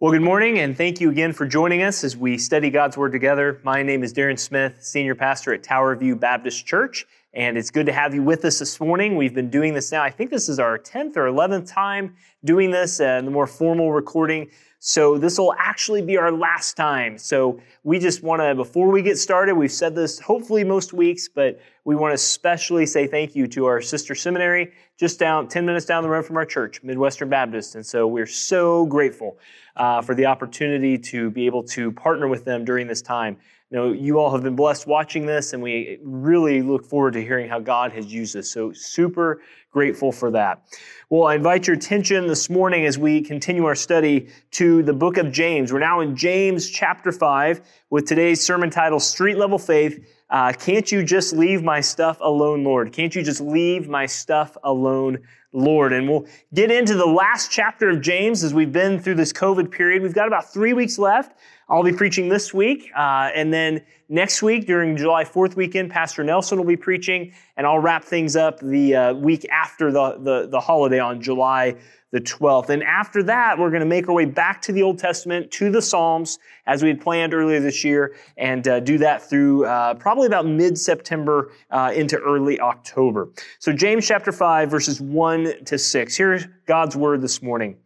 Well, good morning, and thank you again for joining us as we study God's Word together. My name is Darren Smith, Senior Pastor at Tower View Baptist Church, and it's good to have you with us this morning. We've been doing this now, I think this is our 10th or 11th time doing this, and uh, the more formal recording. So this will actually be our last time. So we just want to, before we get started, we've said this hopefully most weeks, but we want to especially say thank you to our sister seminary just down 10 minutes down the road from our church, Midwestern Baptist. And so we're so grateful uh, for the opportunity to be able to partner with them during this time. You know, you all have been blessed watching this, and we really look forward to hearing how God has used this. So super grateful for that. Well, I invite your attention this morning as we continue our study to the book of James. We're now in James chapter 5 with today's sermon title, Street Level Faith. Uh, can't you just leave my stuff alone, Lord? Can't you just leave my stuff alone, Lord? And we'll get into the last chapter of James as we've been through this COVID period. We've got about three weeks left. I'll be preaching this week, uh, and then next week during July 4th weekend, Pastor Nelson will be preaching, and I'll wrap things up the uh, week after the, the, the holiday on July the 12th. And after that, we're going to make our way back to the Old Testament, to the Psalms, as we had planned earlier this year, and uh, do that through uh, probably about mid September uh, into early October. So, James chapter 5, verses 1 to 6. Here's God's word this morning.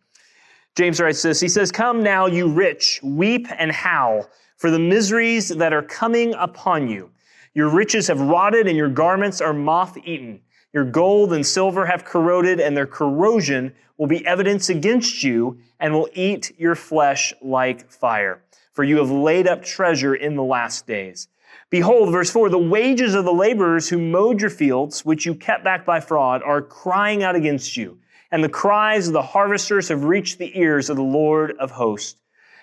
James writes this He says, Come now, you rich, weep and howl for the miseries that are coming upon you. Your riches have rotted, and your garments are moth eaten. Your gold and silver have corroded, and their corrosion will be evidence against you and will eat your flesh like fire. For you have laid up treasure in the last days. Behold, verse 4 the wages of the laborers who mowed your fields, which you kept back by fraud, are crying out against you and the cries of the harvesters have reached the ears of the Lord of hosts.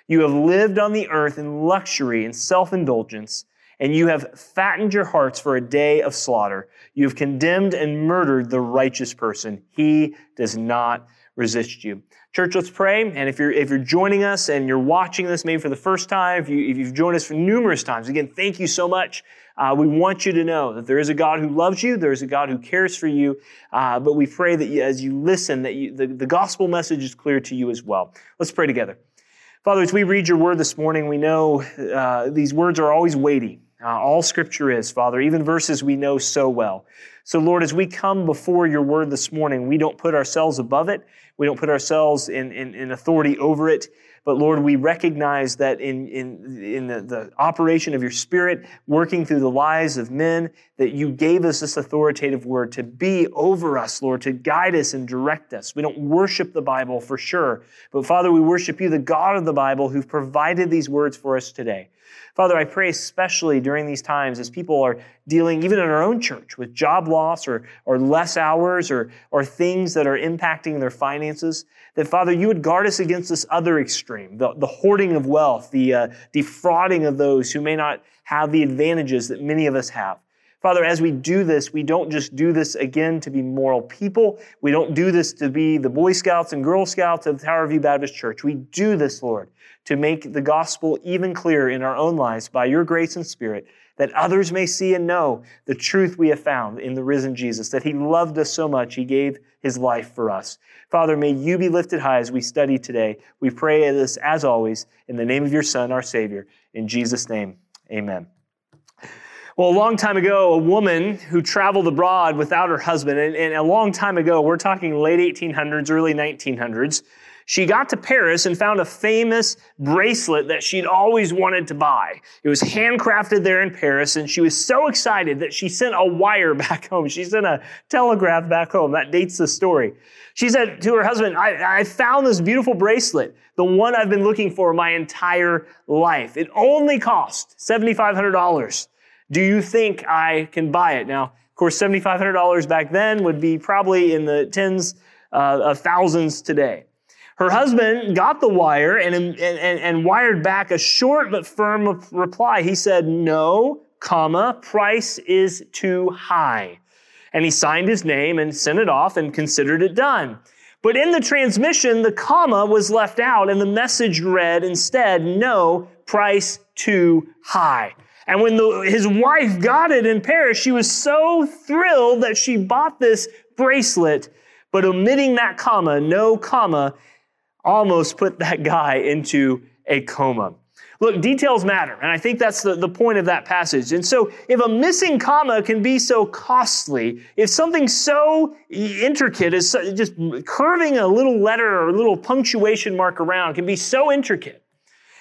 You have lived on the earth in luxury and self indulgence, and you have fattened your hearts for a day of slaughter. You have condemned and murdered the righteous person. He does not resist you. Church, let's pray. And if you're if you're joining us and you're watching this maybe for the first time, if, you, you've joined us for numerous times, again, thank you so much. Uh, we want you to know that there is a God who loves you, there is a God who cares for you, uh, but we pray that you, as you listen, that you, the, the gospel message is clear to you as well. Let's pray together. Father, as we read your word this morning, we know uh, these words are always weighty. Uh, all scripture is, Father, even verses we know so well. So, Lord, as we come before your word this morning, we don't put ourselves above it. We don't put ourselves in, in, in authority over it. But Lord, we recognize that in, in, in the, the operation of your Spirit, working through the lives of men, that you gave us this authoritative word to be over us, Lord, to guide us and direct us. We don't worship the Bible for sure, but Father, we worship you, the God of the Bible, who've provided these words for us today. Father, I pray especially during these times as people are dealing, even in our own church, with job loss or, or less hours or, or things that are impacting their finances, that Father, you would guard us against this other extreme, the, the hoarding of wealth, the uh, defrauding of those who may not have the advantages that many of us have. Father, as we do this, we don't just do this again to be moral people. We don't do this to be the Boy Scouts and Girl Scouts of Tower View Baptist Church. We do this, Lord, to make the gospel even clearer in our own lives by your grace and spirit, that others may see and know the truth we have found in the risen Jesus, that he loved us so much, he gave his life for us. Father, may you be lifted high as we study today. We pray this, as always, in the name of your Son, our Savior. In Jesus' name, amen. Well, a long time ago, a woman who traveled abroad without her husband, and, and, a long time ago, we're talking late 1800s, early 1900s, she got to Paris and found a famous bracelet that she'd always wanted to buy. It was handcrafted there in Paris, and she was so excited that she sent a wire back home. She sent a telegraph back home. That dates the story. She said to her husband, I, I found this beautiful bracelet, the one I've been looking for my entire life. It only cost $7,500. Do you think I can buy it? Now, of course, $7,500 back then would be probably in the tens uh, of thousands today. Her husband got the wire and, and, and, and wired back a short but firm reply. He said, no, comma, price is too high. And he signed his name and sent it off and considered it done. But in the transmission, the comma was left out and the message read instead, no, price too high. And when the, his wife got it in Paris, she was so thrilled that she bought this bracelet, but omitting that comma, no comma, almost put that guy into a coma. Look, details matter, and I think that's the, the point of that passage. And so, if a missing comma can be so costly, if something so intricate as just curving a little letter or a little punctuation mark around can be so intricate,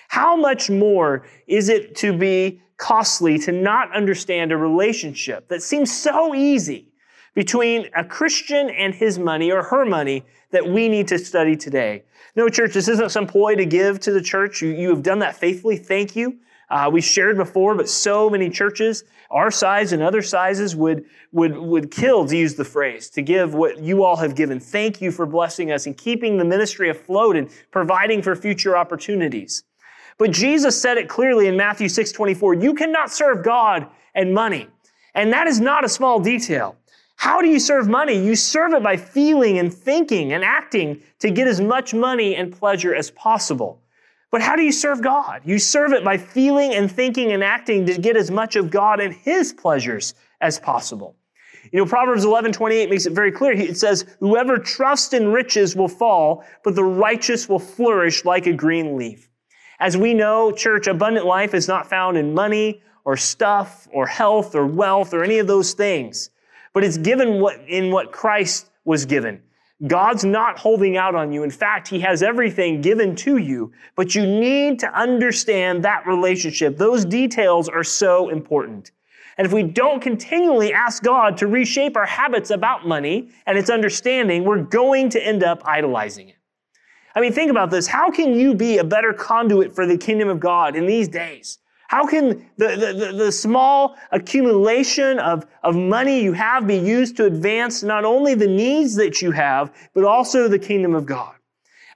how much more is it to be costly to not understand a relationship that seems so easy between a Christian and his money or her money that we need to study today? No, church, this isn't some ploy to give to the church. You, you have done that faithfully. Thank you. Uh, we shared before, but so many churches, our size and other sizes, would, would, would kill, to use the phrase, to give what you all have given. Thank you for blessing us and keeping the ministry afloat and providing for future opportunities. But Jesus said it clearly in Matthew 6 24, you cannot serve God and money. And that is not a small detail. How do you serve money? You serve it by feeling and thinking and acting to get as much money and pleasure as possible. But how do you serve God? You serve it by feeling and thinking and acting to get as much of God and His pleasures as possible. You know, Proverbs 11, 28 makes it very clear. It says, whoever trusts in riches will fall, but the righteous will flourish like a green leaf. As we know, church, abundant life is not found in money or stuff or health or wealth or any of those things but it's given what, in what Christ was given. God's not holding out on you. In fact, He has everything given to you, but you need to understand that relationship. Those details are so important. And if we don't continually ask God to reshape our habits about money and its understanding, we're going to end up idolizing it. I mean, think about this. How can you be a better conduit for the kingdom of God in these days? How can the, the, the, small accumulation of, of money you have be used to advance not only the needs that you have, but also the kingdom of God?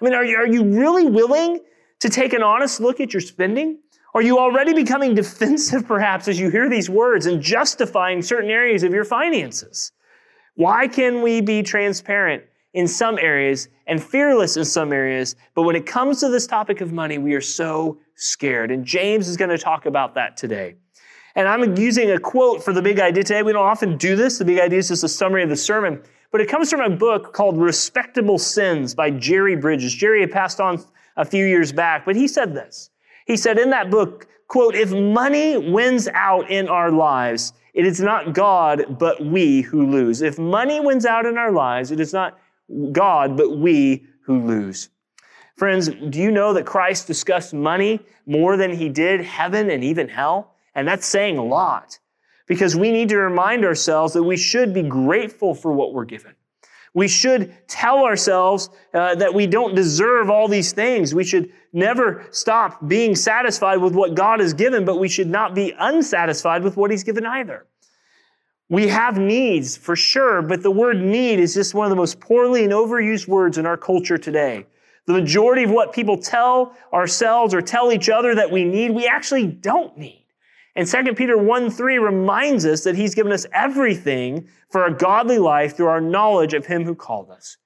I mean, are you, are you really willing to take an honest look at your spending? Are you already becoming defensive, perhaps, as you hear these words and justifying certain areas of your finances? Why can we be transparent in some areas and fearless in some areas, but when it comes to this topic of money, we are so scared. And James is going to talk about that today. And I'm using a quote for the big idea today. We don't often do this. The big idea is just a summary of the sermon, but it comes from a book called Respectable Sins by Jerry Bridges. Jerry had passed on a few years back, but he said this. He said in that book, quote, if money wins out in our lives, it is not God, but we who lose. If money wins out in our lives, it is not God, but we who lose. Friends, do you know that Christ discussed money more than he did heaven and even hell? And that's saying a lot because we need to remind ourselves that we should be grateful for what we're given. We should tell ourselves uh, that we don't deserve all these things. We should never stop being satisfied with what God has given, but we should not be unsatisfied with what He's given either. We have needs for sure, but the word need is just one of the most poorly and overused words in our culture today. The majority of what people tell ourselves or tell each other that we need, we actually don't need. And 2 Peter 1 3 reminds us that he's given us everything for a godly life through our knowledge of him who called us.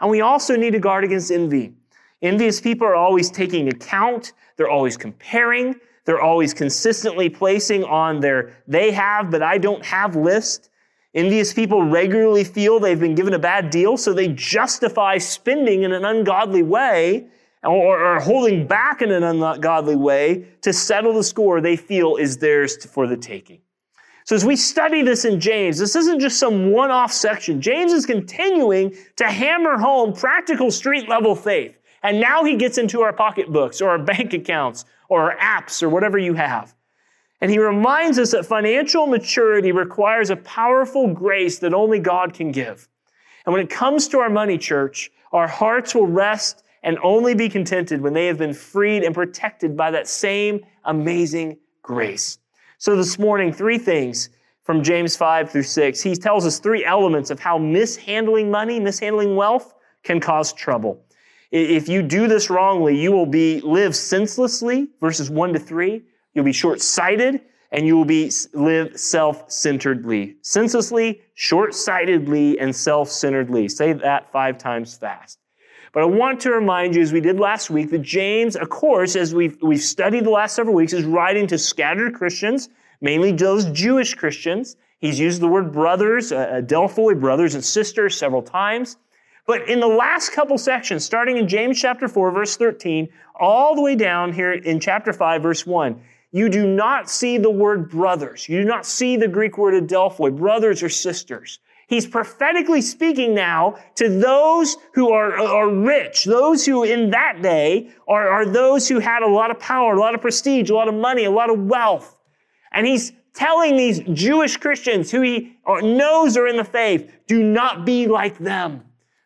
And we also need to guard against envy. Envious people are always taking account, they're always comparing, they're always consistently placing on their they have but I don't have list. Envious people regularly feel they've been given a bad deal, so they justify spending in an ungodly way or, or holding back in an ungodly way to settle the score they feel is theirs for the taking. So as we study this in James, this isn't just some one-off section. James is continuing to hammer home practical street level faith. And now he gets into our pocketbooks or our bank accounts or apps or whatever you have. And he reminds us that financial maturity requires a powerful grace that only God can give. And when it comes to our money, church, our hearts will rest and only be contented when they have been freed and protected by that same amazing grace. So this morning, three things from James 5 through 6. He tells us three elements of how mishandling money, mishandling wealth can cause trouble. If you do this wrongly, you will be live senselessly, verses 1 to 3. You'll be short-sighted and you will be live self-centeredly. Senselessly, short-sightedly, and self-centeredly. Say that five times fast. But I want to remind you, as we did last week, that James, of course, as we've, we've studied the last several weeks, is writing to scattered Christians, mainly those Jewish Christians. He's used the word brothers, uh, brothers and sisters, several times. But in the last couple sections, starting in James chapter 4, verse 13, all the way down here in chapter 5, verse 1, you do not see the word brothers. You do not see the Greek word adelphoi, brothers or sisters. He's prophetically speaking now to those who are, are rich, those who in that day are, are those who had a lot of power, a lot of prestige, a lot of money, a lot of wealth. And he's telling these Jewish Christians who he knows are in the faith, do not be like them.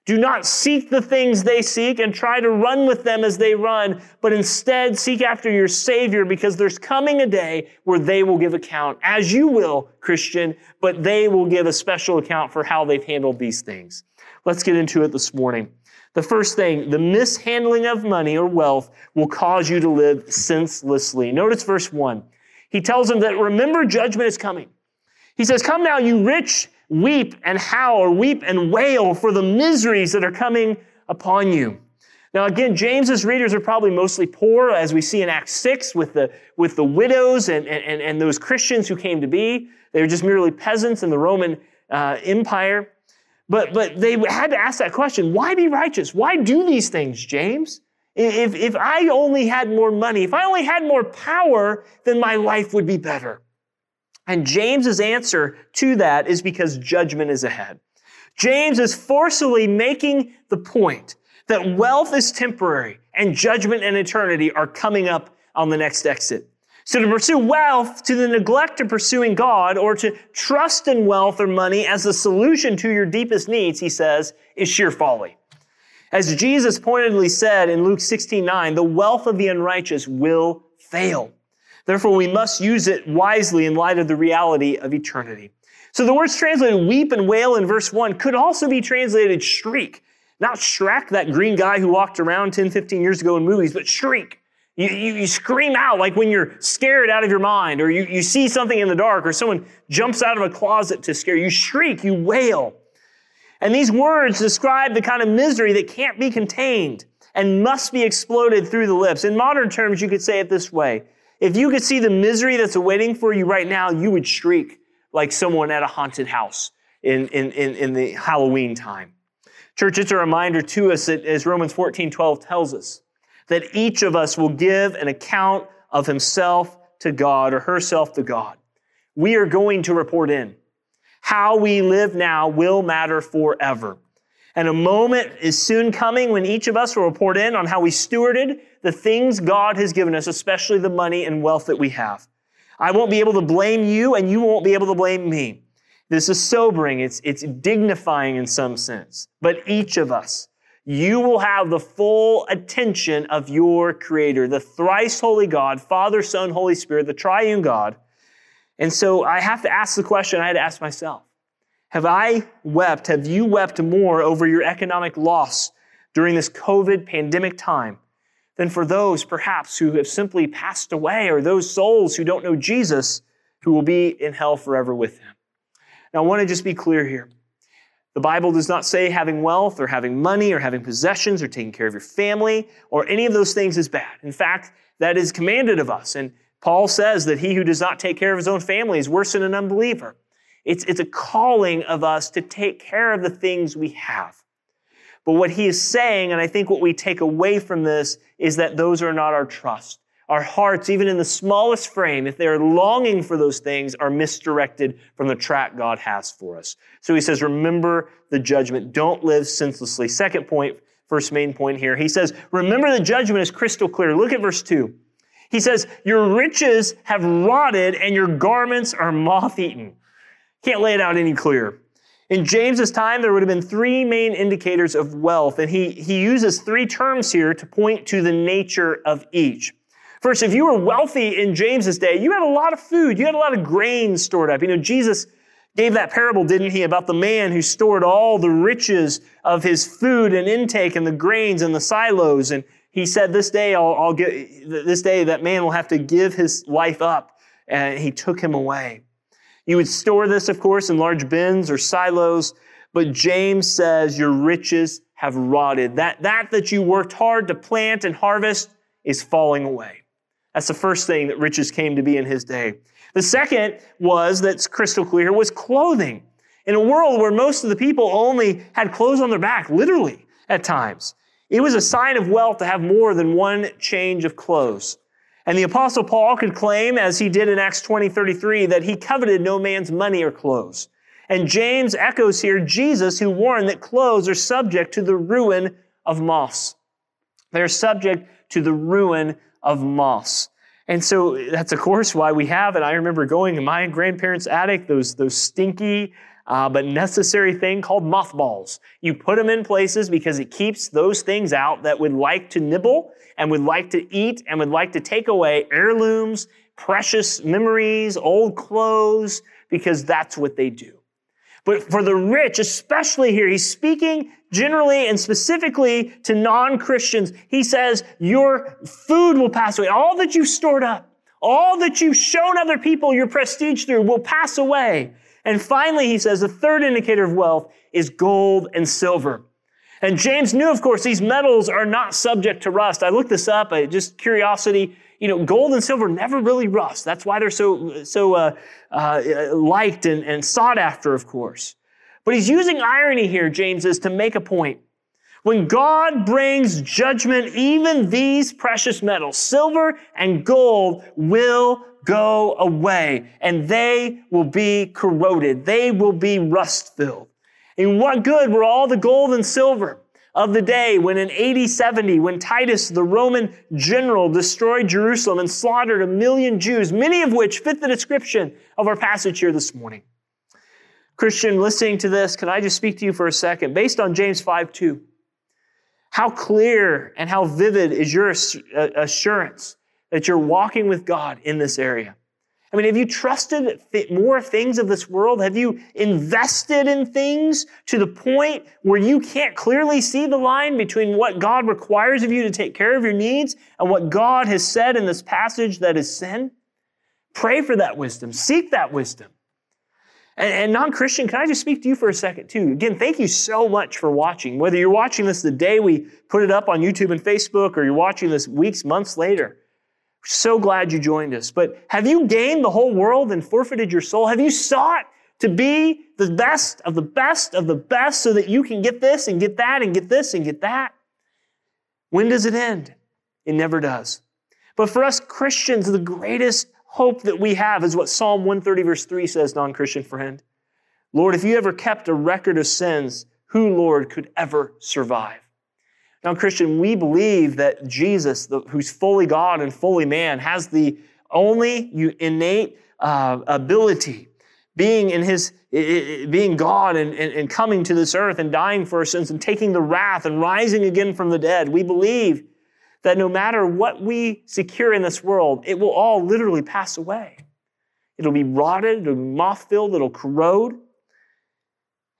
Do not seek the things they seek and try to run with them as they run, but instead seek after your Savior because there's coming a day where they will give account, as you will, Christian, but they will give a special account for how they've handled these things. Let's get into it this morning. The first thing, the mishandling of money or wealth will cause you to live senselessly. Notice verse 1. He tells them that remember judgment is coming. He says, Come now, you rich weep and howl weep and wail for the miseries that are coming upon you. Now, again, James's readers are probably mostly poor, as we see in Acts 6 with the, with the widows and, and, and those Christians who came to be. They were just merely peasants in the Roman uh, Empire. But, but they had to ask that question why be righteous? Why do these things, James? If, if I only had more money, if I only had more power, then my life would be better. And James's answer to that is because judgment is ahead. James is forcefully making the point that wealth is temporary and judgment and eternity are coming up on the next exit. So to pursue wealth, to the neglect of pursuing God, or to trust in wealth or money as the solution to your deepest needs, he says, is sheer folly. As Jesus pointedly said in Luke 16, 9, the wealth of the unrighteous will fail. Therefore, we must use it wisely in light of the reality of eternity. So the words translated weep and wail in verse 1 could also be translated shriek. Not Shrek, that green guy who walked around 10, 15 years ago in movies, but shriek. You, you, you, scream out like when you're scared out of your mind, or you, you see something in the dark, or someone jumps out of a closet to scare you. You shriek, you wail. And these words describe the kind of misery that can't be contained and must be exploded through the lips. In modern terms, you could say it this way if you could see the misery that's awaiting for you right now, you would shriek like someone at a haunted house in, in, in, in the Halloween time. Church, it's a reminder to us that as Romans 14, 12 tells us, that each of us will give an account of himself to God or herself to God. We are going to report in. How we live now will matter forever. And a moment is soon coming when each of us will report in on how we stewarded the things God has given us, especially the money and wealth that we have. I won't be able to blame you and you won't be able to blame me. This is sobering. It's, it's dignifying in some sense. But each of us, you will have the full attention of your creator, the thrice holy God, Father, Son, Holy Spirit, the triune God. And so I have to ask the question I had to ask myself. Have I wept? Have you wept more over your economic loss during this COVID pandemic time than for those perhaps who have simply passed away or those souls who don't know Jesus who will be in hell forever with him? Now, I want to just be clear here. The Bible does not say having wealth or having money or having possessions or taking care of your family or any of those things is bad. In fact, that is commanded of us. And Paul says that he who does not take care of his own family is worse than an unbeliever. It's, it's a calling of us to take care of the things we have. But what he is saying, and I think what we take away from this, is that those are not our trust. Our hearts, even in the smallest frame, if they're longing for those things, are misdirected from the track God has for us. So he says, remember the judgment. Don't live senselessly. Second point, first main point here. He says, remember the judgment is crystal clear. Look at verse 2. He says, Your riches have rotted and your garments are moth eaten. Can't lay it out any clearer. In James's time, there would have been three main indicators of wealth, and he, he uses three terms here to point to the nature of each. First, if you were wealthy in James's day, you had a lot of food, you had a lot of grain stored up. You know, Jesus gave that parable, didn't he, about the man who stored all the riches of his food and intake and the grains and the silos. And he said, this day I'll, I'll get, this day that man will have to give his life up. And he took him away. You would store this, of course, in large bins or silos, but James says your riches have rotted. That, that that you worked hard to plant and harvest is falling away. That's the first thing that riches came to be in his day. The second was, that's crystal clear, was clothing. In a world where most of the people only had clothes on their back, literally at times, it was a sign of wealth to have more than one change of clothes. And the apostle Paul could claim, as he did in Acts 20, 33, that he coveted no man's money or clothes. And James echoes here Jesus who warned that clothes are subject to the ruin of moths. They're subject to the ruin of moths. And so that's of course why we have it. I remember going in my grandparents' attic, those, those stinky, uh, but necessary thing called mothballs. You put them in places because it keeps those things out that would like to nibble and would like to eat and would like to take away heirlooms, precious memories, old clothes, because that's what they do. But for the rich, especially here, he's speaking generally and specifically to non-Christians. He says, your food will pass away. All that you've stored up, all that you've shown other people your prestige through will pass away. And finally, he says, the third indicator of wealth is gold and silver. And James knew, of course, these metals are not subject to rust. I looked this up, I, just curiosity. You know, gold and silver never really rust. That's why they're so, so uh, uh, liked and, and sought after, of course. But he's using irony here, James is, to make a point. When God brings judgment, even these precious metals, silver and gold, will go away and they will be corroded. They will be rust filled. And what good were all the gold and silver of the day when in AD 70, when Titus, the Roman general, destroyed Jerusalem and slaughtered a million Jews, many of which fit the description of our passage here this morning? Christian, listening to this, can I just speak to you for a second? Based on James 5 2, how clear and how vivid is your uh, assurance that you're walking with God in this area? I mean, have you trusted more things of this world? Have you invested in things to the point where you can't clearly see the line between what God requires of you to take care of your needs and what God has said in this passage that is sin? Pray for that wisdom. Seek that wisdom. And, and non Christian, can I just speak to you for a second, too? Again, thank you so much for watching. Whether you're watching this the day we put it up on YouTube and Facebook or you're watching this weeks, months later. So glad you joined us. But have you gained the whole world and forfeited your soul? Have you sought to be the best of the best of the best so that you can get this and get that and get this and get that? When does it end? It never does. But for us Christians, the greatest hope that we have is what Psalm 130, verse 3 says, non Christian friend. Lord, if you ever kept a record of sins, who, Lord, could ever survive? Now, Christian, we believe that Jesus, the, who's fully God and fully man, has the only innate uh, ability, being in his, being God and, and, and coming to this earth and dying for our sins and taking the wrath and rising again from the dead. We believe that no matter what we secure in this world, it will all literally pass away. It'll be rotted, it'll be moth filled, it'll corrode.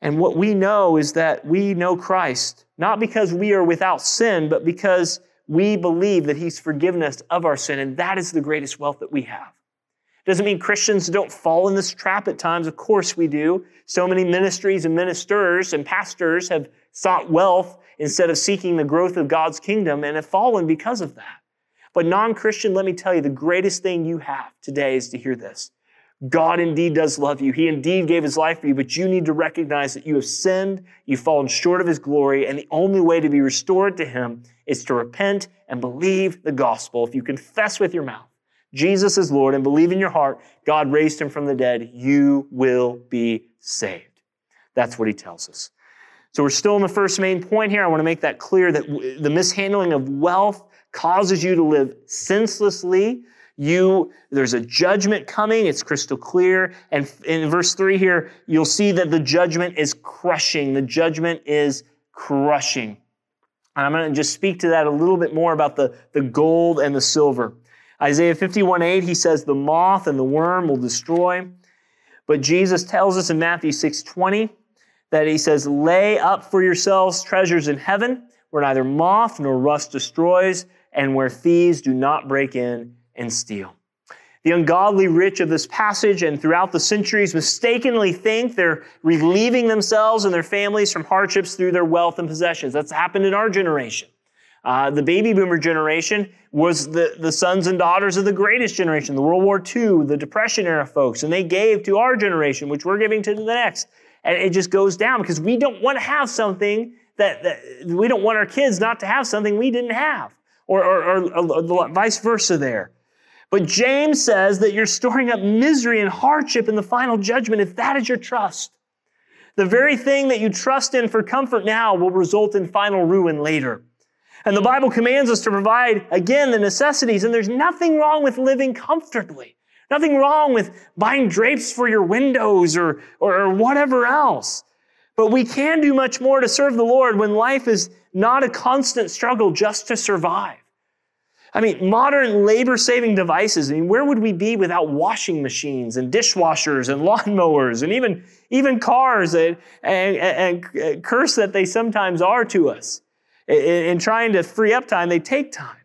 And what we know is that we know Christ, not because we are without sin, but because we believe that He's forgiven us of our sin, and that is the greatest wealth that we have. Doesn't mean Christians don't fall in this trap at times. Of course we do. So many ministries and ministers and pastors have sought wealth instead of seeking the growth of God's kingdom and have fallen because of that. But non Christian, let me tell you, the greatest thing you have today is to hear this. God indeed does love you. He indeed gave his life for you, but you need to recognize that you have sinned, you've fallen short of his glory, and the only way to be restored to him is to repent and believe the gospel. If you confess with your mouth Jesus is Lord and believe in your heart God raised him from the dead, you will be saved. That's what he tells us. So we're still in the first main point here. I want to make that clear that the mishandling of wealth causes you to live senselessly you, there's a judgment coming. It's crystal clear. And in verse three here, you'll see that the judgment is crushing. The judgment is crushing. And I'm going to just speak to that a little bit more about the, the gold and the silver. Isaiah 51 8, he says, The moth and the worm will destroy, But Jesus tells us in Matthew 6 20 that he says, Lay up for yourselves treasures in heaven, where neither moth nor rust destroys, and where thieves do not break in and steal. The ungodly rich of this passage and throughout the centuries mistakenly think they're relieving themselves and their families from hardships through their wealth and possessions. That's happened in our generation. Uh, the baby boomer generation was the, the sons and daughters of the greatest generation, the World War II, the Depression era folks, and they gave to our generation, which we're giving to the next. And it just goes down because we don't want to have something that, that we don't want our kids not to have something we didn't have, or, or, or, or vice versa there. But James says that you're storing up misery and hardship in the final judgment if that is your trust. The very thing that you trust in for comfort now will result in final ruin later. And the Bible commands us to provide, again, the necessities, and there's nothing wrong with living comfortably. Nothing wrong with buying drapes for your windows or, or, whatever else. But we can do much more to serve the Lord when life is not a constant struggle just to survive. I mean, modern labor saving devices. I mean, where would we be without washing machines and dishwashers and lawnmowers and even, even cars and, and, and uh, curse that they sometimes are to us? In trying to free up time, they take time.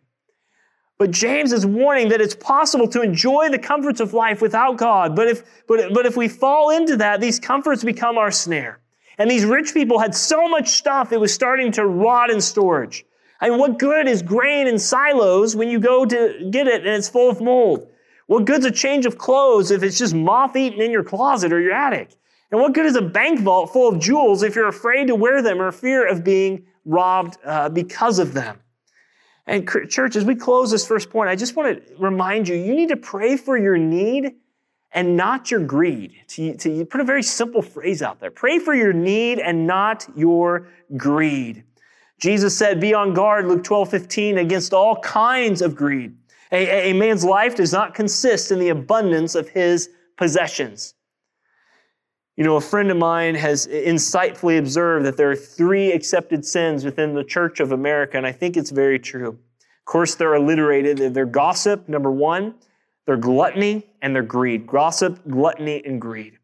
But James is warning that it's possible to enjoy the comforts of life without God. But if, but, but if we fall into that, these comforts become our snare. And these rich people had so much stuff, it was starting to rot in storage. I mean, what good is grain in silos when you go to get it and it's full of mold? What good's a change of clothes if it's just moth eaten in your closet or your attic? And what good is a bank vault full of jewels if you're afraid to wear them or fear of being robbed uh, because of them? And church, as we close this first point, I just want to remind you, you need to pray for your need and not your greed. To, to put a very simple phrase out there. Pray for your need and not your greed. Jesus said, be on guard, Luke 12, 15, against all kinds of greed. A, a man's life does not consist in the abundance of his possessions. You know, a friend of mine has insightfully observed that there are three accepted sins within the Church of America, and I think it's very true. Of course, they're alliterated. They're gossip, number one, they're gluttony, and they're greed. Gossip, gluttony, and greed.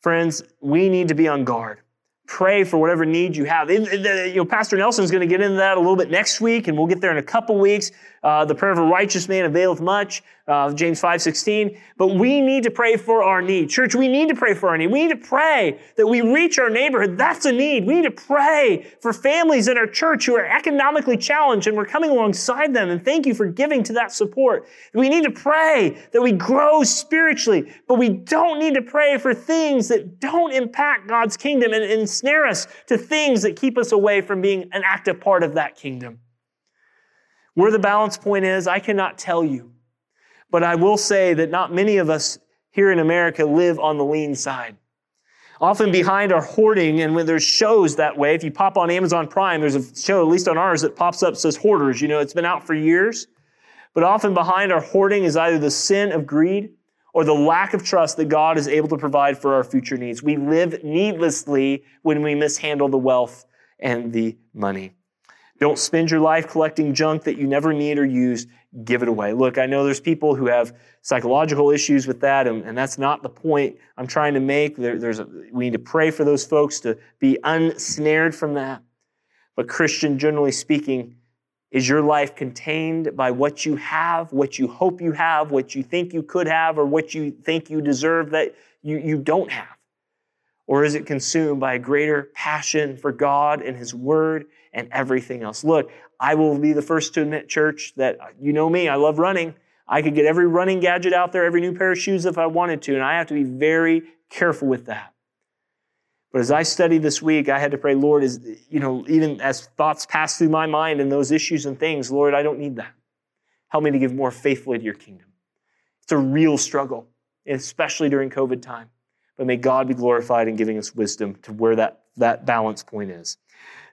Friends, we need to be on guard pray for whatever needs you have. You know, Pastor Nelson is going to get into that a little bit next week, and we'll get there in a couple weeks. Uh, the prayer of a righteous man availeth much, uh, James 5, 16. But we need to pray for our need. Church, we need to pray for our need. We need to pray that we reach our neighborhood. That's a need. We need to pray for families in our church who are economically challenged, and we're coming alongside them. And thank you for giving to that support. We need to pray that we grow spiritually, but we don't need to pray for things that don't impact God's kingdom and ensnare us to things that keep us away from being an active part of that kingdom. Where the balance point is, I cannot tell you. But I will say that not many of us here in America live on the lean side. Often behind our hoarding, and when there's shows that way, if you pop on Amazon Prime, there's a show, at least on ours, that pops up says hoarders. You know, it's been out for years. But often behind our hoarding is either the sin of greed or the lack of trust that God is able to provide for our future needs. We live needlessly when we mishandle the wealth and the money. Don't spend your life collecting junk that you never need or use. Give it away. Look, I know there's people who have psychological issues with that, and, and that's not the point I'm trying to make. There, there's a, we need to pray for those folks to be unsnared from that. But Christian, generally speaking, is your life contained by what you have, what you hope you have, what you think you could have, or what you think you deserve that you, you don't have? Or is it consumed by a greater passion for God and His Word and everything else? Look, I will be the first to admit, church, that uh, you know me, I love running. I could get every running gadget out there, every new pair of shoes if I wanted to, and I have to be very careful with that. But as I study this week, I had to pray, Lord, is you know, even as thoughts pass through my mind and those issues and things, Lord, I don't need that. Help me to give more faithfully to your kingdom. It's a real struggle, especially during COVID time. But may God be glorified in giving us wisdom to where that, that balance point is.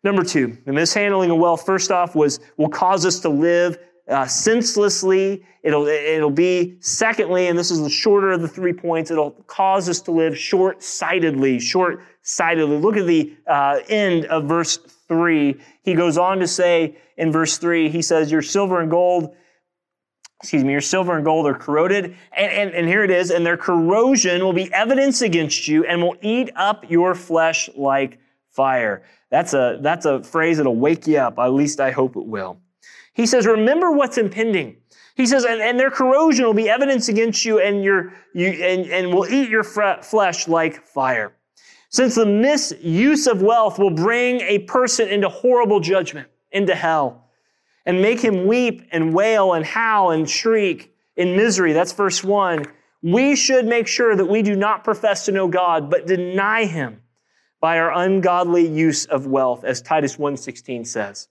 Number two, the mishandling of wealth, first off, was will cause us to live uh, senselessly. It'll, it'll be, secondly, and this is the shorter of the three points, it'll cause us to live short sightedly, short sightedly. Look at the uh, end of verse three. He goes on to say in verse three, he says, Your silver and gold excuse me, your silver and gold are corroded. And, and, and here it is, and their corrosion will be evidence against you and will eat up your flesh like fire. That's a, that's a phrase that'll wake you up. At least I hope it will. He says, remember what's impending. He says, and, and their corrosion will be evidence against you and your, you, and, and will eat your flesh like fire. Since the misuse of wealth will bring a person into horrible judgment, into hell and make him weep and wail and howl and shriek in misery. That's verse one. We should make sure that we do not profess to know God, but deny him by our ungodly use of wealth, as Titus 1.16 says.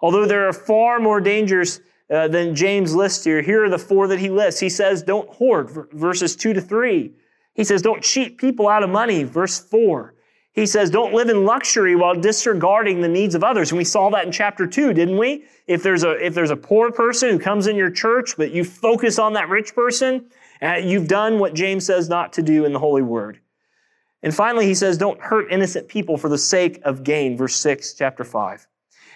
Although there are far more dangers uh, than James lists here, here are the four that he lists. He says, don't hoard, verses two to three. He says, don't cheat people out of money, verse four. He says, don't live in luxury while disregarding the needs of others. And we saw that in chapter two, didn't we? If there's a, if there's a poor person who comes in your church, but you focus on that rich person, uh, you've done what James says not to do in the Holy Word. And finally, he says, don't hurt innocent people for the sake of gain, verse 6, chapter 5.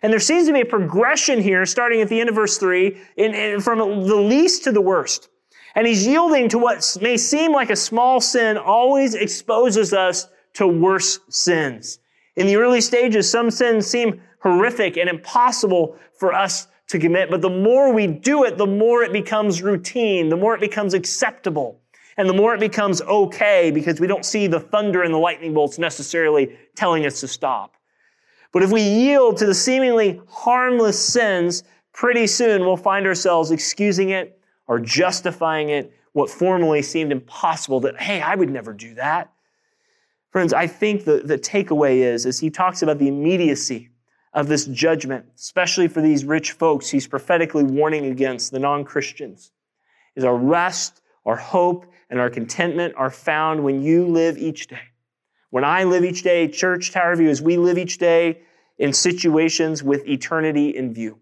And there seems to be a progression here, starting at the end of verse 3, in, in, from the least to the worst. And he's yielding to what may seem like a small sin always exposes us to worse sins. In the early stages, some sins seem horrific and impossible for us to commit, but the more we do it, the more it becomes routine, the more it becomes acceptable, and the more it becomes okay because we don't see the thunder and the lightning bolts necessarily telling us to stop. But if we yield to the seemingly harmless sins, pretty soon we'll find ourselves excusing it or justifying it, what formerly seemed impossible that, hey, I would never do that. Friends, I think the, the takeaway is, as he talks about the immediacy of this judgment, especially for these rich folks he's prophetically warning against, the non Christians, is our rest, our hope, and our contentment are found when you live each day. When I live each day, Church Tower View, as we live each day in situations with eternity in view.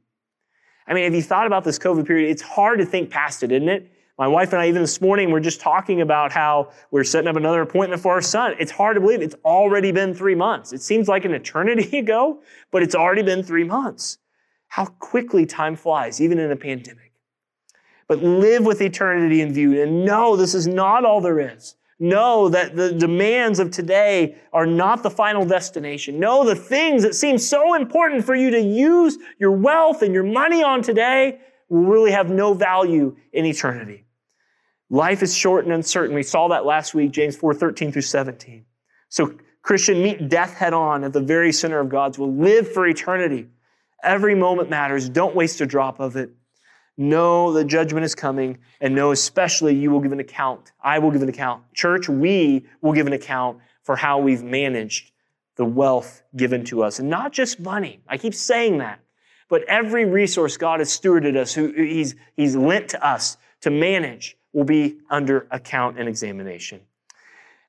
I mean, have you thought about this COVID period? It's hard to think past it, isn't it? My wife and I, even this morning, we're just talking about how we're setting up another appointment for our son. It's hard to believe it's already been three months. It seems like an eternity ago, but it's already been three months. How quickly time flies, even in a pandemic. But live with eternity in view and know this is not all there is. Know that the demands of today are not the final destination. Know the things that seem so important for you to use your wealth and your money on today will really have no value in eternity. Life is short and uncertain. We saw that last week, James 4 13 through 17. So, Christian, meet death head on at the very center of God's will. Live for eternity. Every moment matters. Don't waste a drop of it. Know the judgment is coming, and know especially you will give an account. I will give an account. Church, we will give an account for how we've managed the wealth given to us. And not just money. I keep saying that but every resource God has stewarded us, who he's, he's lent to us to manage, will be under account and examination.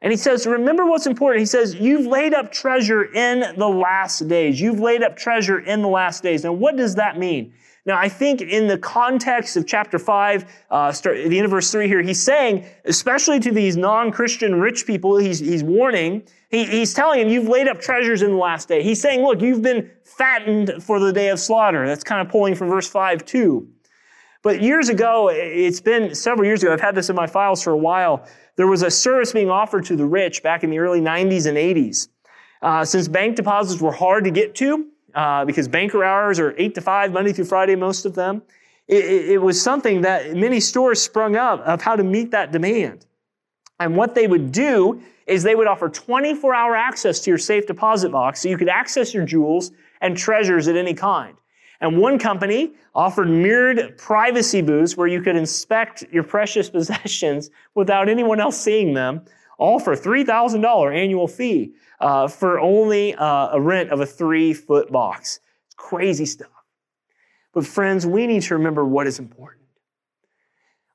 And he says, remember what's important. He says, you've laid up treasure in the last days. You've laid up treasure in the last days. Now, what does that mean? Now, I think in the context of chapter 5, uh, start, the end of verse 3 here, he's saying, especially to these non-Christian rich people, he's, he's warning, he, he's telling them, you've laid up treasures in the last day. He's saying, look, you've been fattened for the day of slaughter. That's kind of pulling from verse 5 too. But years ago, it's been several years ago, I've had this in my files for a while, there was a service being offered to the rich back in the early 90s and 80s. Uh, since bank deposits were hard to get to, uh, because banker hours are 8 to 5, Monday through Friday, most of them. It, it, it was something that many stores sprung up of how to meet that demand. And what they would do is they would offer 24 hour access to your safe deposit box so you could access your jewels and treasures at any kind. And one company offered mirrored privacy booths where you could inspect your precious possessions without anyone else seeing them, all for $3,000 annual fee uh, for only uh, a rent of a three foot box. It's crazy stuff. But, friends, we need to remember what is important.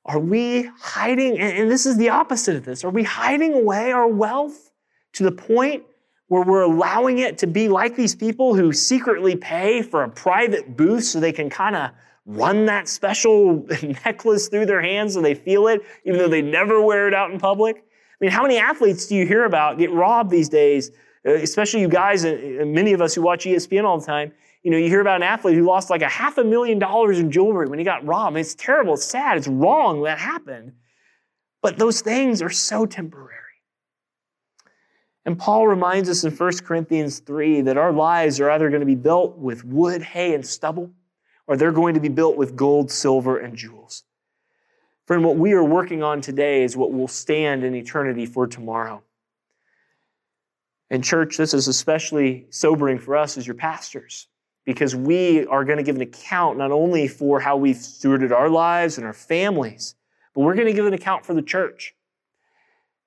Are we hiding, and this is the opposite of this, are we hiding away our wealth to the point where we're allowing it to be like these people who secretly pay for a private booth so they can kind of run that special necklace through their hands so they feel it, even though they never wear it out in public? I mean, how many athletes do you hear about get robbed these days, uh, especially you guys and many of us who watch ESPN all the time? you know, you hear about an athlete who lost like a half a million dollars in jewelry when he got robbed. it's terrible, it's sad, it's wrong that happened. But those things are so temporary. And Paul reminds us in 1 Corinthians 3 that our lives are either going to be built with wood, hay, and stubble, or they're going to be built with gold, silver, and jewels. Friend, what we are working on today is what will stand in eternity for tomorrow. And, church, this is especially sobering for us as your pastors because we are going to give an account not only for how we've stewarded our lives and our families, but we're going to give an account for the church.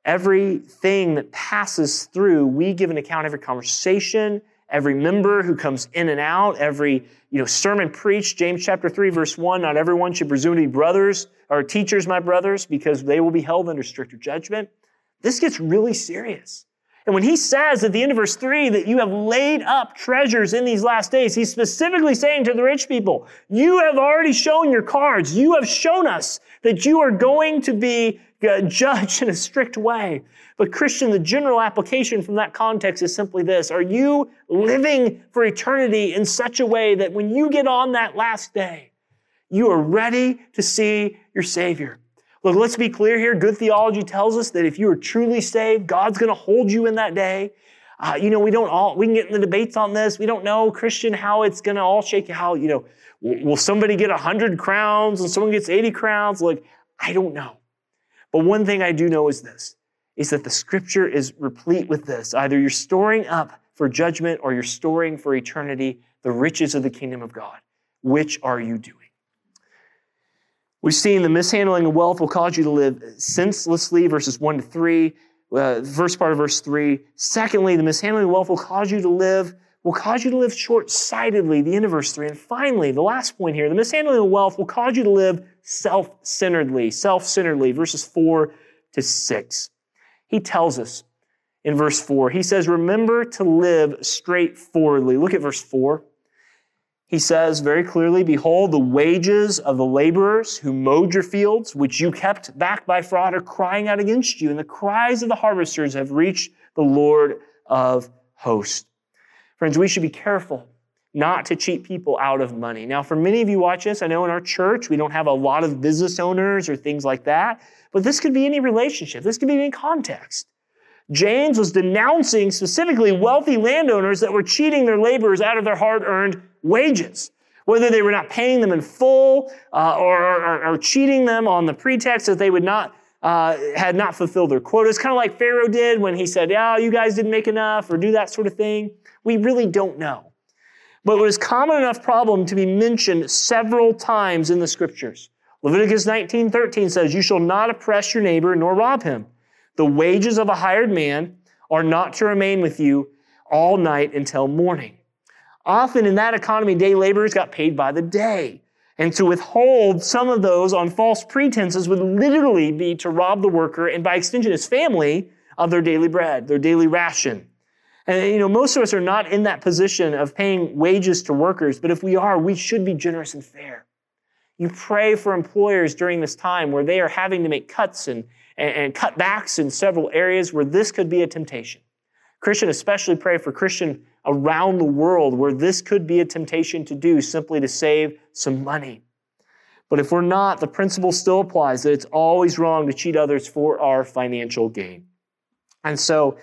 Everything that passes through, we give an account, every conversation, every member who comes in and out, every you know, sermon preached, James chapter 3, verse 1, not everyone should presume to be brothers or teachers, my brothers, because they will be held under stricter judgment. This gets really serious. And when he says at the end of verse 3 that you have laid up treasures in these last days, he's specifically saying to the rich people, you have already shown your cards. You have shown us that you are going to be judged in a strict way. But Christian, the general application from that context is simply this. Are you living for eternity in such a way that when you get on that last day, you are ready to see your Savior? Look, let's be clear here. Good theology tells us that if you are truly saved, God's going to hold you in that day. Uh, you know, we don't all, we can get in the debates on this. We don't know, Christian, how it's going to all shake, how, you know, will somebody get 100 crowns and someone gets 80 crowns? Like, I don't know. But one thing I do know is this, is that the scripture is replete with this. Either you're storing up for judgment or you're storing for eternity the riches of the kingdom of God. Which are you doing? We've seen the mishandling of wealth will cause you to live senselessly, verses 1 to 3, uh, first part of verse 3. Secondly, the mishandling of wealth will cause you to live, will cause you to live short-sightedly, the end of verse 3. And finally, the last point here, the mishandling of wealth will cause you to live self-centeredly, self-centeredly, verses 4 to 6. He tells us in verse 4, he says, remember to live straightforwardly. Look at verse 4 he says very clearly, Behold, the wages of the laborers who mowed your fields, which you kept back by fraud, are crying out against you, and the cries of the harvesters have reached the Lord of hosts. Friends, we should be careful not to cheat people out of money. Now, for many of you watch this, I know in our church we don't have a lot of business owners or things like that, but this could be any relationship. This could be any context. James was denouncing specifically wealthy landowners that were cheating their laborers out of their hard earned wages. Whether they were not paying them in full uh, or, or, or, cheating them on the pretext that they would not uh, had not fulfilled their quotas, kind of like Pharaoh did when he said, "Yeah, you guys didn't make enough," or do that sort of thing. We really don't know. But it was common enough problem to be mentioned several times in the scriptures. Leviticus 19:13 says, "You shall not oppress your neighbor nor rob him. The wages of a hired man are not to remain with you all night until morning." Often in that economy, day laborers got paid by the day. And to withhold some of those on false pretenses would literally be to rob the worker and by extension his family of their daily bread, their daily ration. And you know, most of us are not in that position of paying wages to workers, but if we are, we should be generous and fair. You pray for employers during this time where they are having to make cuts and, and, and cutbacks in several areas where this could be a temptation. Christian, especially pray for Christian around the world where this could be a temptation to do simply to save some money. But if we're not, the principle still applies that it's always wrong to cheat others for our financial gain. And so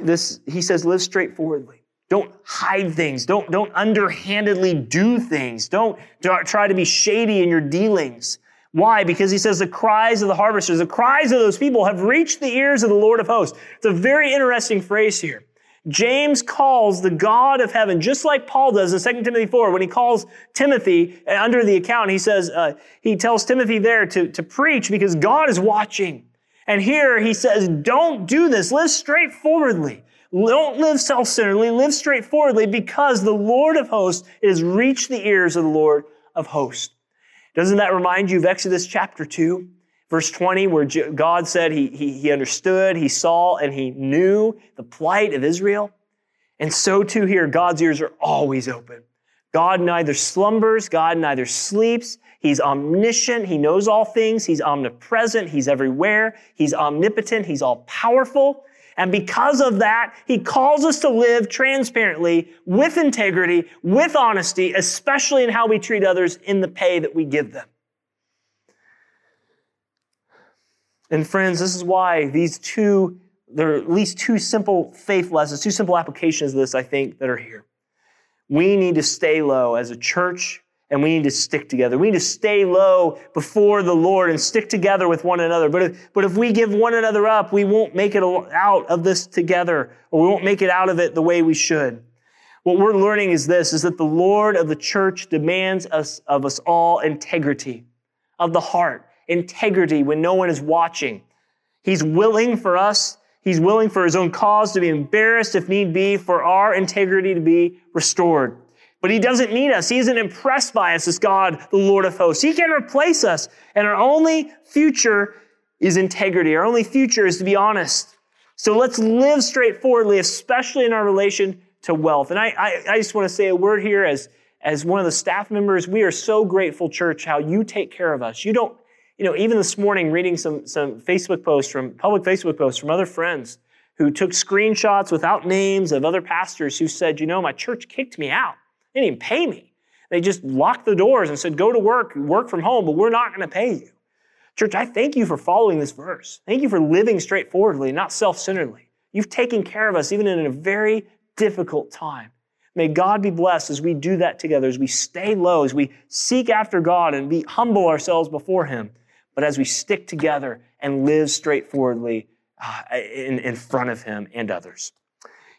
this he says live straightforwardly. Don't hide things. Don't, don't underhandedly do things. Don't try to be shady in your dealings. Why? Because he says the cries of the harvesters, the cries of those people have reached the ears of the Lord of hosts. It's a very interesting phrase here. James calls the God of heaven, just like Paul does in 2 Timothy 4, when he calls Timothy uh, under the account, he says, uh, he tells Timothy there to, to preach because God is watching. And here he says, don't do this. Live straightforwardly. Don't live self-centeredly. Live straightforwardly because the Lord of hosts has reached the ears of the Lord of hosts. Doesn't that remind you of Exodus chapter 2? Verse 20, where God said he, he, he understood, he saw, and he knew the plight of Israel. And so too here, God's ears are always open. God neither slumbers, God neither sleeps. He's omniscient. He knows all things. He's omnipresent. He's everywhere. He's omnipotent. He's all powerful. And because of that, he calls us to live transparently, with integrity, with honesty, especially in how we treat others in the pay that we give them. And friends, this is why these two, there are at least two simple faith lessons, two simple applications of this, I think, that are here. We need to stay low as a church and we need to stick together. We need to stay low before the Lord and stick together with one another. But if, but if we give one another up, we won't make it out of this together, or we won't make it out of it the way we should. What we're learning is this, is that the Lord of the church demands us, of us all integrity of the heart, integrity when no one is watching. He's willing for us, he's willing for his own cause to be embarrassed if need be, for our integrity to be restored. But he doesn't need us. He isn't impressed by us as God, the Lord of hosts. He can replace us. And our only future is integrity. Our only future is to be honest. So let's live straightforwardly, especially in our relation to wealth. And I, I, I just want to say a word here as, as one of the staff members. We are so grateful, church, how you take care of us. You don't, you know, even this morning, reading some, some Facebook posts from public Facebook posts from other friends who took screenshots without names of other pastors who said, you know, my church kicked me out. They didn't even pay me. They just locked the doors and said, go to work, work from home, but we're not going to pay you. Church, I thank you for following this verse. Thank you for living straightforwardly, not self centeredly. You've taken care of us even in a very difficult time. May God be blessed as we do that together, as we stay low, as we seek after God and be humble ourselves before Him, but as we stick together and live straightforwardly uh, in, in front of Him and others.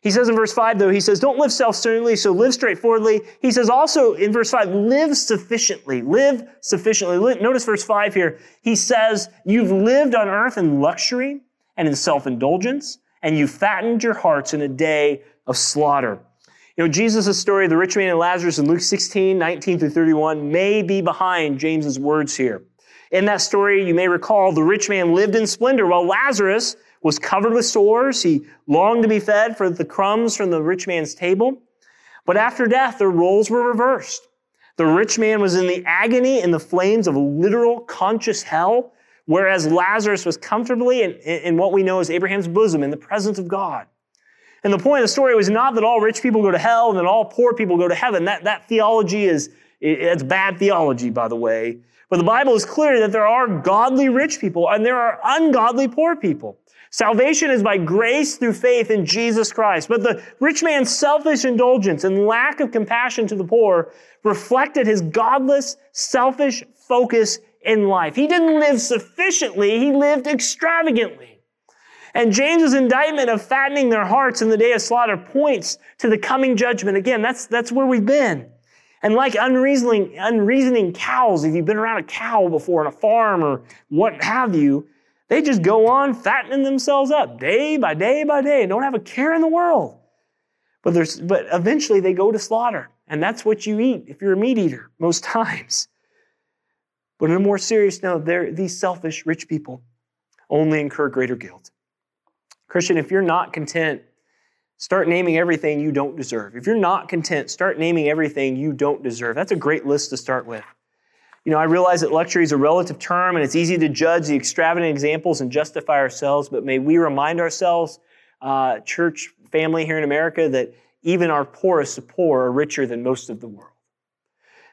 He says in verse 5, though, he says, don't live self-centeredly, so live straightforwardly. He says also in verse 5, live sufficiently. Live sufficiently. Notice verse 5 here. He says, you've lived on earth in luxury and in self-indulgence, and you fattened your hearts in a day of slaughter. You know, Jesus' story of the rich man and Lazarus in Luke 16, 19 through 31 may be behind James's words here. In that story, you may recall the rich man lived in splendor while Lazarus was covered with sores. He longed to be fed for the crumbs from the rich man's table. But after death, their roles were reversed. The rich man was in the agony in the flames of literal conscious hell, whereas Lazarus was comfortably in, in what we know as Abraham's bosom in the presence of God. And the point of the story was not that all rich people go to hell and that all poor people go to heaven. That, that theology is, it's bad theology, by the way. But the hmm. Bible is clear that there are godly rich people and there are ungodly poor people. Salvation is by grace through faith in Jesus Christ. But the rich man's selfish indulgence and lack of compassion to the poor reflected his godless, selfish focus in life. He didn't live sufficiently, he lived extravagantly. And James's indictment of fattening their hearts in the day of slaughter points to the coming judgment. Again, that's, that's where we've been. And like unreasoning, unreasoning cows, if you've been around a cow before on a farm or what have you, they just go on fattening themselves up day by day by day and don't have a care in the world. But, there's, but eventually they go to slaughter. And that's what you eat if you're a meat eater, most times. But on a more serious note, these selfish rich people only incur greater guilt. Christian, if you're not content, start naming everything you don't deserve. If you're not content, start naming everything you don't deserve. That's a great list to start with. You know, I realize that luxury is a relative term and it's easy to judge the extravagant examples and justify ourselves, but may we remind ourselves, uh, church family here in America, that even our poorest of poor are richer than most of the world.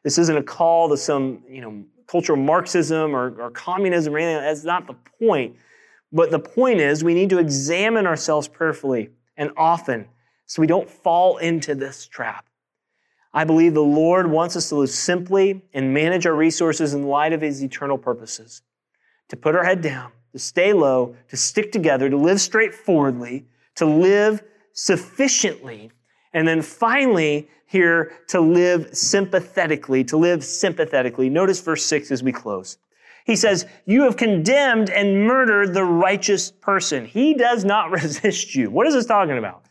This isn't a call to some, you know, cultural Marxism or, or communism or anything. That's not the point. But the point is, we need to examine ourselves prayerfully and often so we don't fall into this trap. I believe the Lord wants us to live simply and manage our resources in light of His eternal purposes. To put our head down, to stay low, to stick together, to live straightforwardly, to live sufficiently, and then finally, here, to live sympathetically, to live sympathetically. Notice verse 6 as we close. He says, You have condemned and murdered the righteous person. He does not resist you. What is this talking about?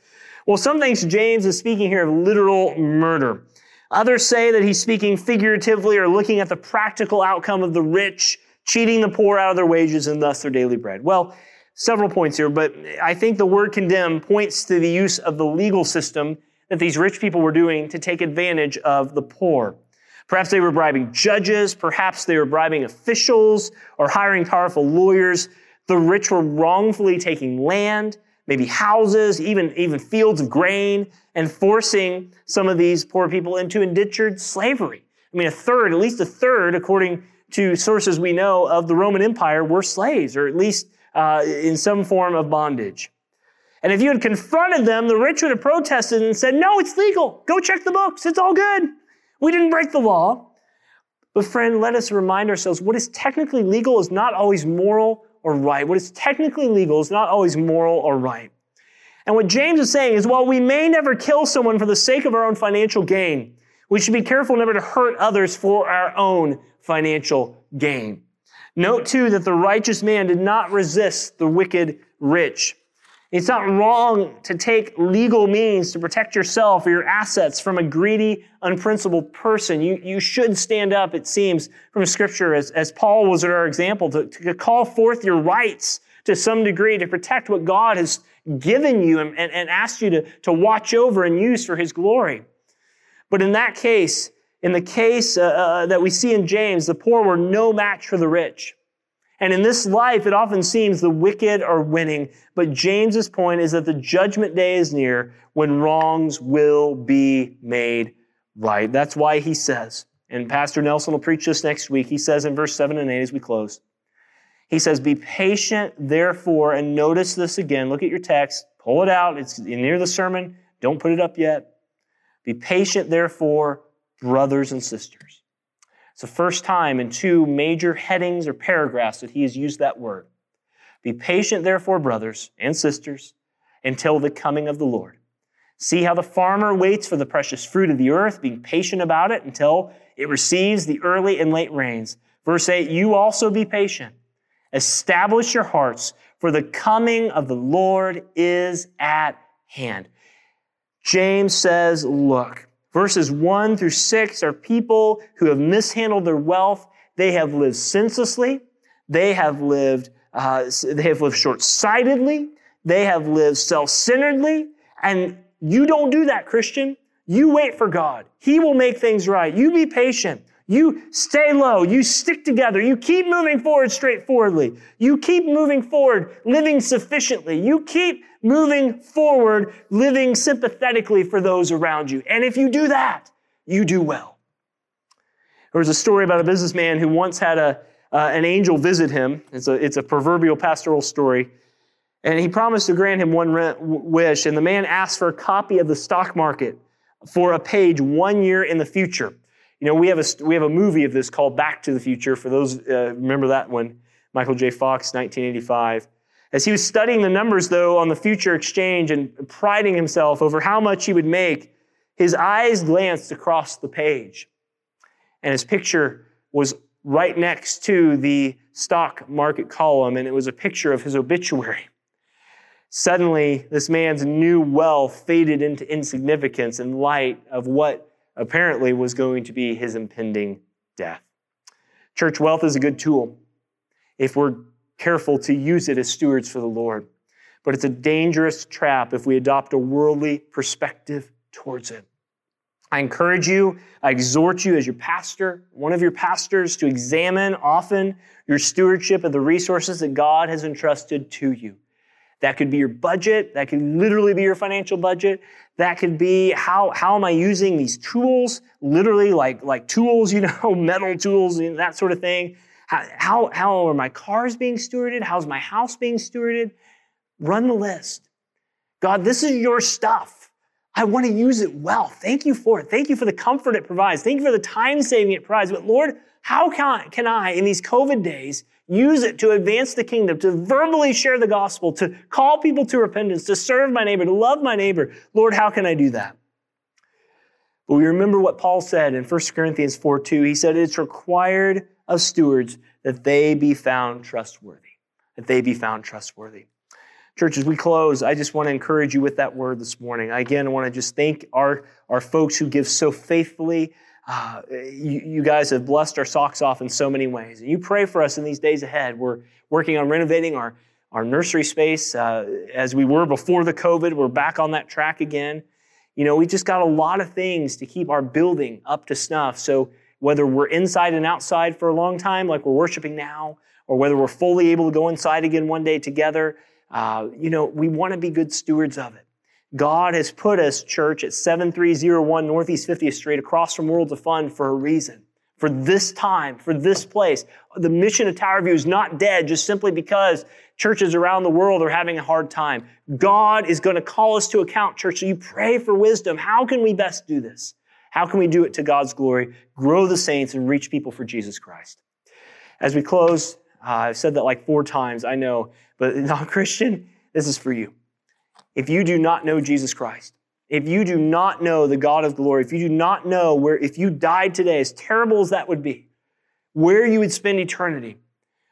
Well, some think James is speaking here of literal murder. Others say that he's speaking figuratively or looking at the practical outcome of the rich cheating the poor out of their wages and thus their daily bread. Well, several points here, but I think the word condemn points to the use of the legal system that these rich people were doing to take advantage of the poor. Perhaps they were bribing judges, perhaps they were bribing officials or hiring powerful lawyers. The rich were wrongfully taking land, maybe houses, even, even fields of grain, and forcing some of these poor people into indentured slavery. I mean, a third, at least a third, according to sources we know of the Roman Empire, were slaves, or at least uh, in some form of bondage. And if you had confronted them, the rich would have protested and said, No, it's legal. Go check the books. It's all good. We didn't break the law. But, friend, let us remind ourselves what is technically legal is not always moral or right. What is technically legal is not always moral or right. And what James is saying is while we may never kill someone for the sake of our own financial gain, we should be careful never to hurt others for our own financial gain. Note too that the righteous man did not resist the wicked rich. It's not wrong to take legal means to protect yourself or your assets from a greedy, unprincipled person. You, you should stand up, it seems, from Scripture, as, as Paul was our example, to, to call forth your rights to some degree to protect what God has given you and, and, and asked you to, to watch over and use for His glory. But in that case, in the case uh, uh, that we see in James, the poor were no match for the rich. And in this life, it often seems the wicked are winning. But James's point is that the judgment day is near when wrongs will be made right. That's why he says, and Pastor Nelson will preach this next week. He says in verse 7 and 8 as we close, he says, Be patient, therefore, and notice this again. Look at your text, pull it out. It's near the sermon. Don't put it up yet. Be patient, therefore, brothers and sisters the first time in two major headings or paragraphs that he has used that word. Be patient, therefore, brothers and sisters, until the coming of the Lord. See how the farmer waits for the precious fruit of the earth, being patient about it until it receives the early and late rains. Verse 8, you also be patient. Establish your hearts, for the coming of the Lord is at hand. James says, look, Verses 1 through 6 are people who have mishandled their wealth. They have lived senselessly. They have lived, uh, they have lived short-sightedly. They have lived self-centeredly. And you don't do that, Christian. You wait for God. He will make things right. You be patient. You stay low. You stick together. You keep moving forward straightforwardly. You keep moving forward, living sufficiently. You keep moving forward, living sympathetically for those around you. And if you do that, you do well. There was a story about a businessman who once had a, uh, an angel visit him. It's a, it's a proverbial pastoral story. And he promised to grant him one wish. And the man asked for a copy of the stock market for a page one year in the future. You know, we have a, we have a movie of this called Back to the Future. For those, uh, remember that one? Michael J. Fox, 1985. As he was studying the numbers, though, on the future exchange and priding himself over how much he would make, his eyes glanced across the page. And his picture was right next to the stock market column, and it was a picture of his obituary. Suddenly, this man's new wealth faded into insignificance in light of what apparently was going to be his impending death. Church wealth is a good tool if we're careful to use it as stewards for the Lord. But it's a dangerous trap if we adopt a worldly perspective towards it. I encourage you, I exhort you as your pastor, one of your pastors, to examine often your stewardship of the resources that God has entrusted to you. That could be your budget. That could literally be your financial budget. That could be how, how am I using these tools? Literally like, like tools, you know, metal tools and that sort of thing. How, how, how are my cars being stewarded? How's my house being stewarded? Run the list. God, this is your stuff. I want to use it well. Thank you for it. Thank you for the comfort it provides. Thank you for the time saving it provides. But Lord, how can can I in these COVID days, use it to advance the kingdom, to verbally share the gospel, to call people to repentance, to serve my neighbor, to love my neighbor. Lord, how can I do that? But we remember what Paul said in 1 Corinthians 4 2. He said, It's required of stewards that they be found trustworthy. That they be found trustworthy. Church, as we close, I just want to encourage you with that word this morning. Again, I want to just thank our, our folks who give so faithfully uh, you, you, guys have blessed our socks off in so many ways. And you pray for us in these days ahead. We're working on renovating our, our nursery space uh, as we were before the COVID. We're back on that track again. You know, we just got a lot of things to keep our building up to snuff. So whether we're inside and outside for a long time, like we're worshiping now, or whether we're fully able to go inside again one day together, uh, you know, we want to be good stewards of it. God has put us, church, at 7301 Northeast 50th Street across from Worlds of Fun for a reason. For this time, for this place. The mission of Tower View is not dead just simply because churches around the world are having a hard time. God is going to call us to account, church. So you pray for wisdom. How can we best do this? How can we do it to God's glory, grow the saints, and reach people for Jesus Christ? As we close, uh, I've said that like four times, I know, but non Christian, this is for you. If you do not know Jesus Christ, if you do not know the God of glory, if you do not know where, if you died today, as terrible as that would be, where you would spend eternity,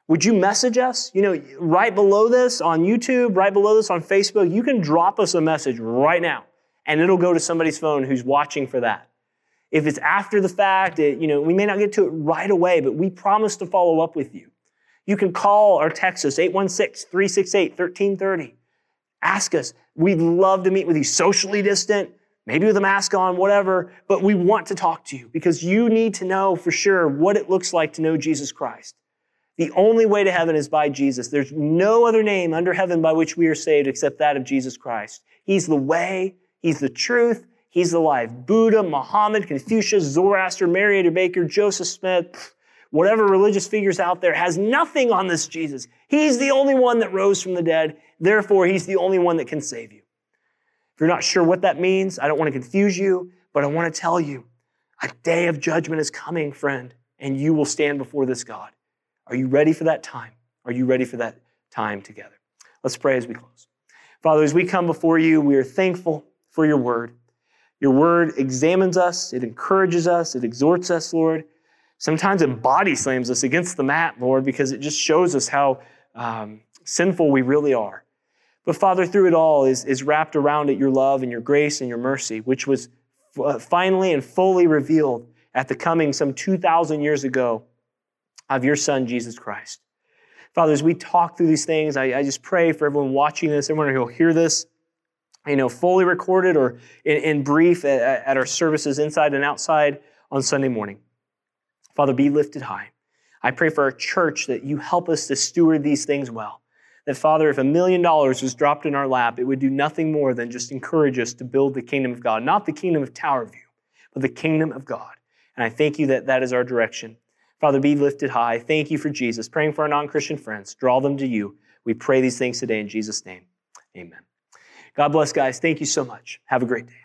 would you message us? You know, right below this on YouTube, right below this on Facebook, you can drop us a message right now and it'll go to somebody's phone who's watching for that. If it's after the fact, it, you know, we may not get to it right away, but we promise to follow up with you. You can call or text us 816 368 1330. Ask us. We'd love to meet with you socially distant, maybe with a mask on, whatever, but we want to talk to you because you need to know for sure what it looks like to know Jesus Christ. The only way to heaven is by Jesus. There's no other name under heaven by which we are saved except that of Jesus Christ. He's the way, He's the truth, He's the life. Buddha, Muhammad, Confucius, Zoroaster, Mariator Baker, Joseph Smith, whatever religious figures out there has nothing on this Jesus. He's the only one that rose from the dead. Therefore, He's the only one that can save you. If you're not sure what that means, I don't want to confuse you, but I want to tell you a day of judgment is coming, friend, and you will stand before this God. Are you ready for that time? Are you ready for that time together? Let's pray as we close. Father, as we come before you, we are thankful for your word. Your word examines us, it encourages us, it exhorts us, Lord. Sometimes it body slams us against the mat, Lord, because it just shows us how um, sinful we really are. But Father, through it all is, is wrapped around it your love and your grace and your mercy, which was uh, finally and fully revealed at the coming some 2,000 years ago of your Son, Jesus Christ. Father, as we talk through these things, I, I just pray for everyone watching this, everyone who will hear this, you know, fully recorded or in, in brief at, at our services inside and outside on Sunday morning. Father, be lifted high. I pray for our church that you help us to steward these things well. That, Father, if a million dollars was dropped in our lap, it would do nothing more than just encourage us to build the kingdom of God, not the kingdom of Tower View, but the kingdom of God. And I thank you that that is our direction. Father, be lifted high. Thank you for Jesus. Praying for our non Christian friends. Draw them to you. We pray these things today in Jesus' name. Amen. God bless, guys. Thank you so much. Have a great day.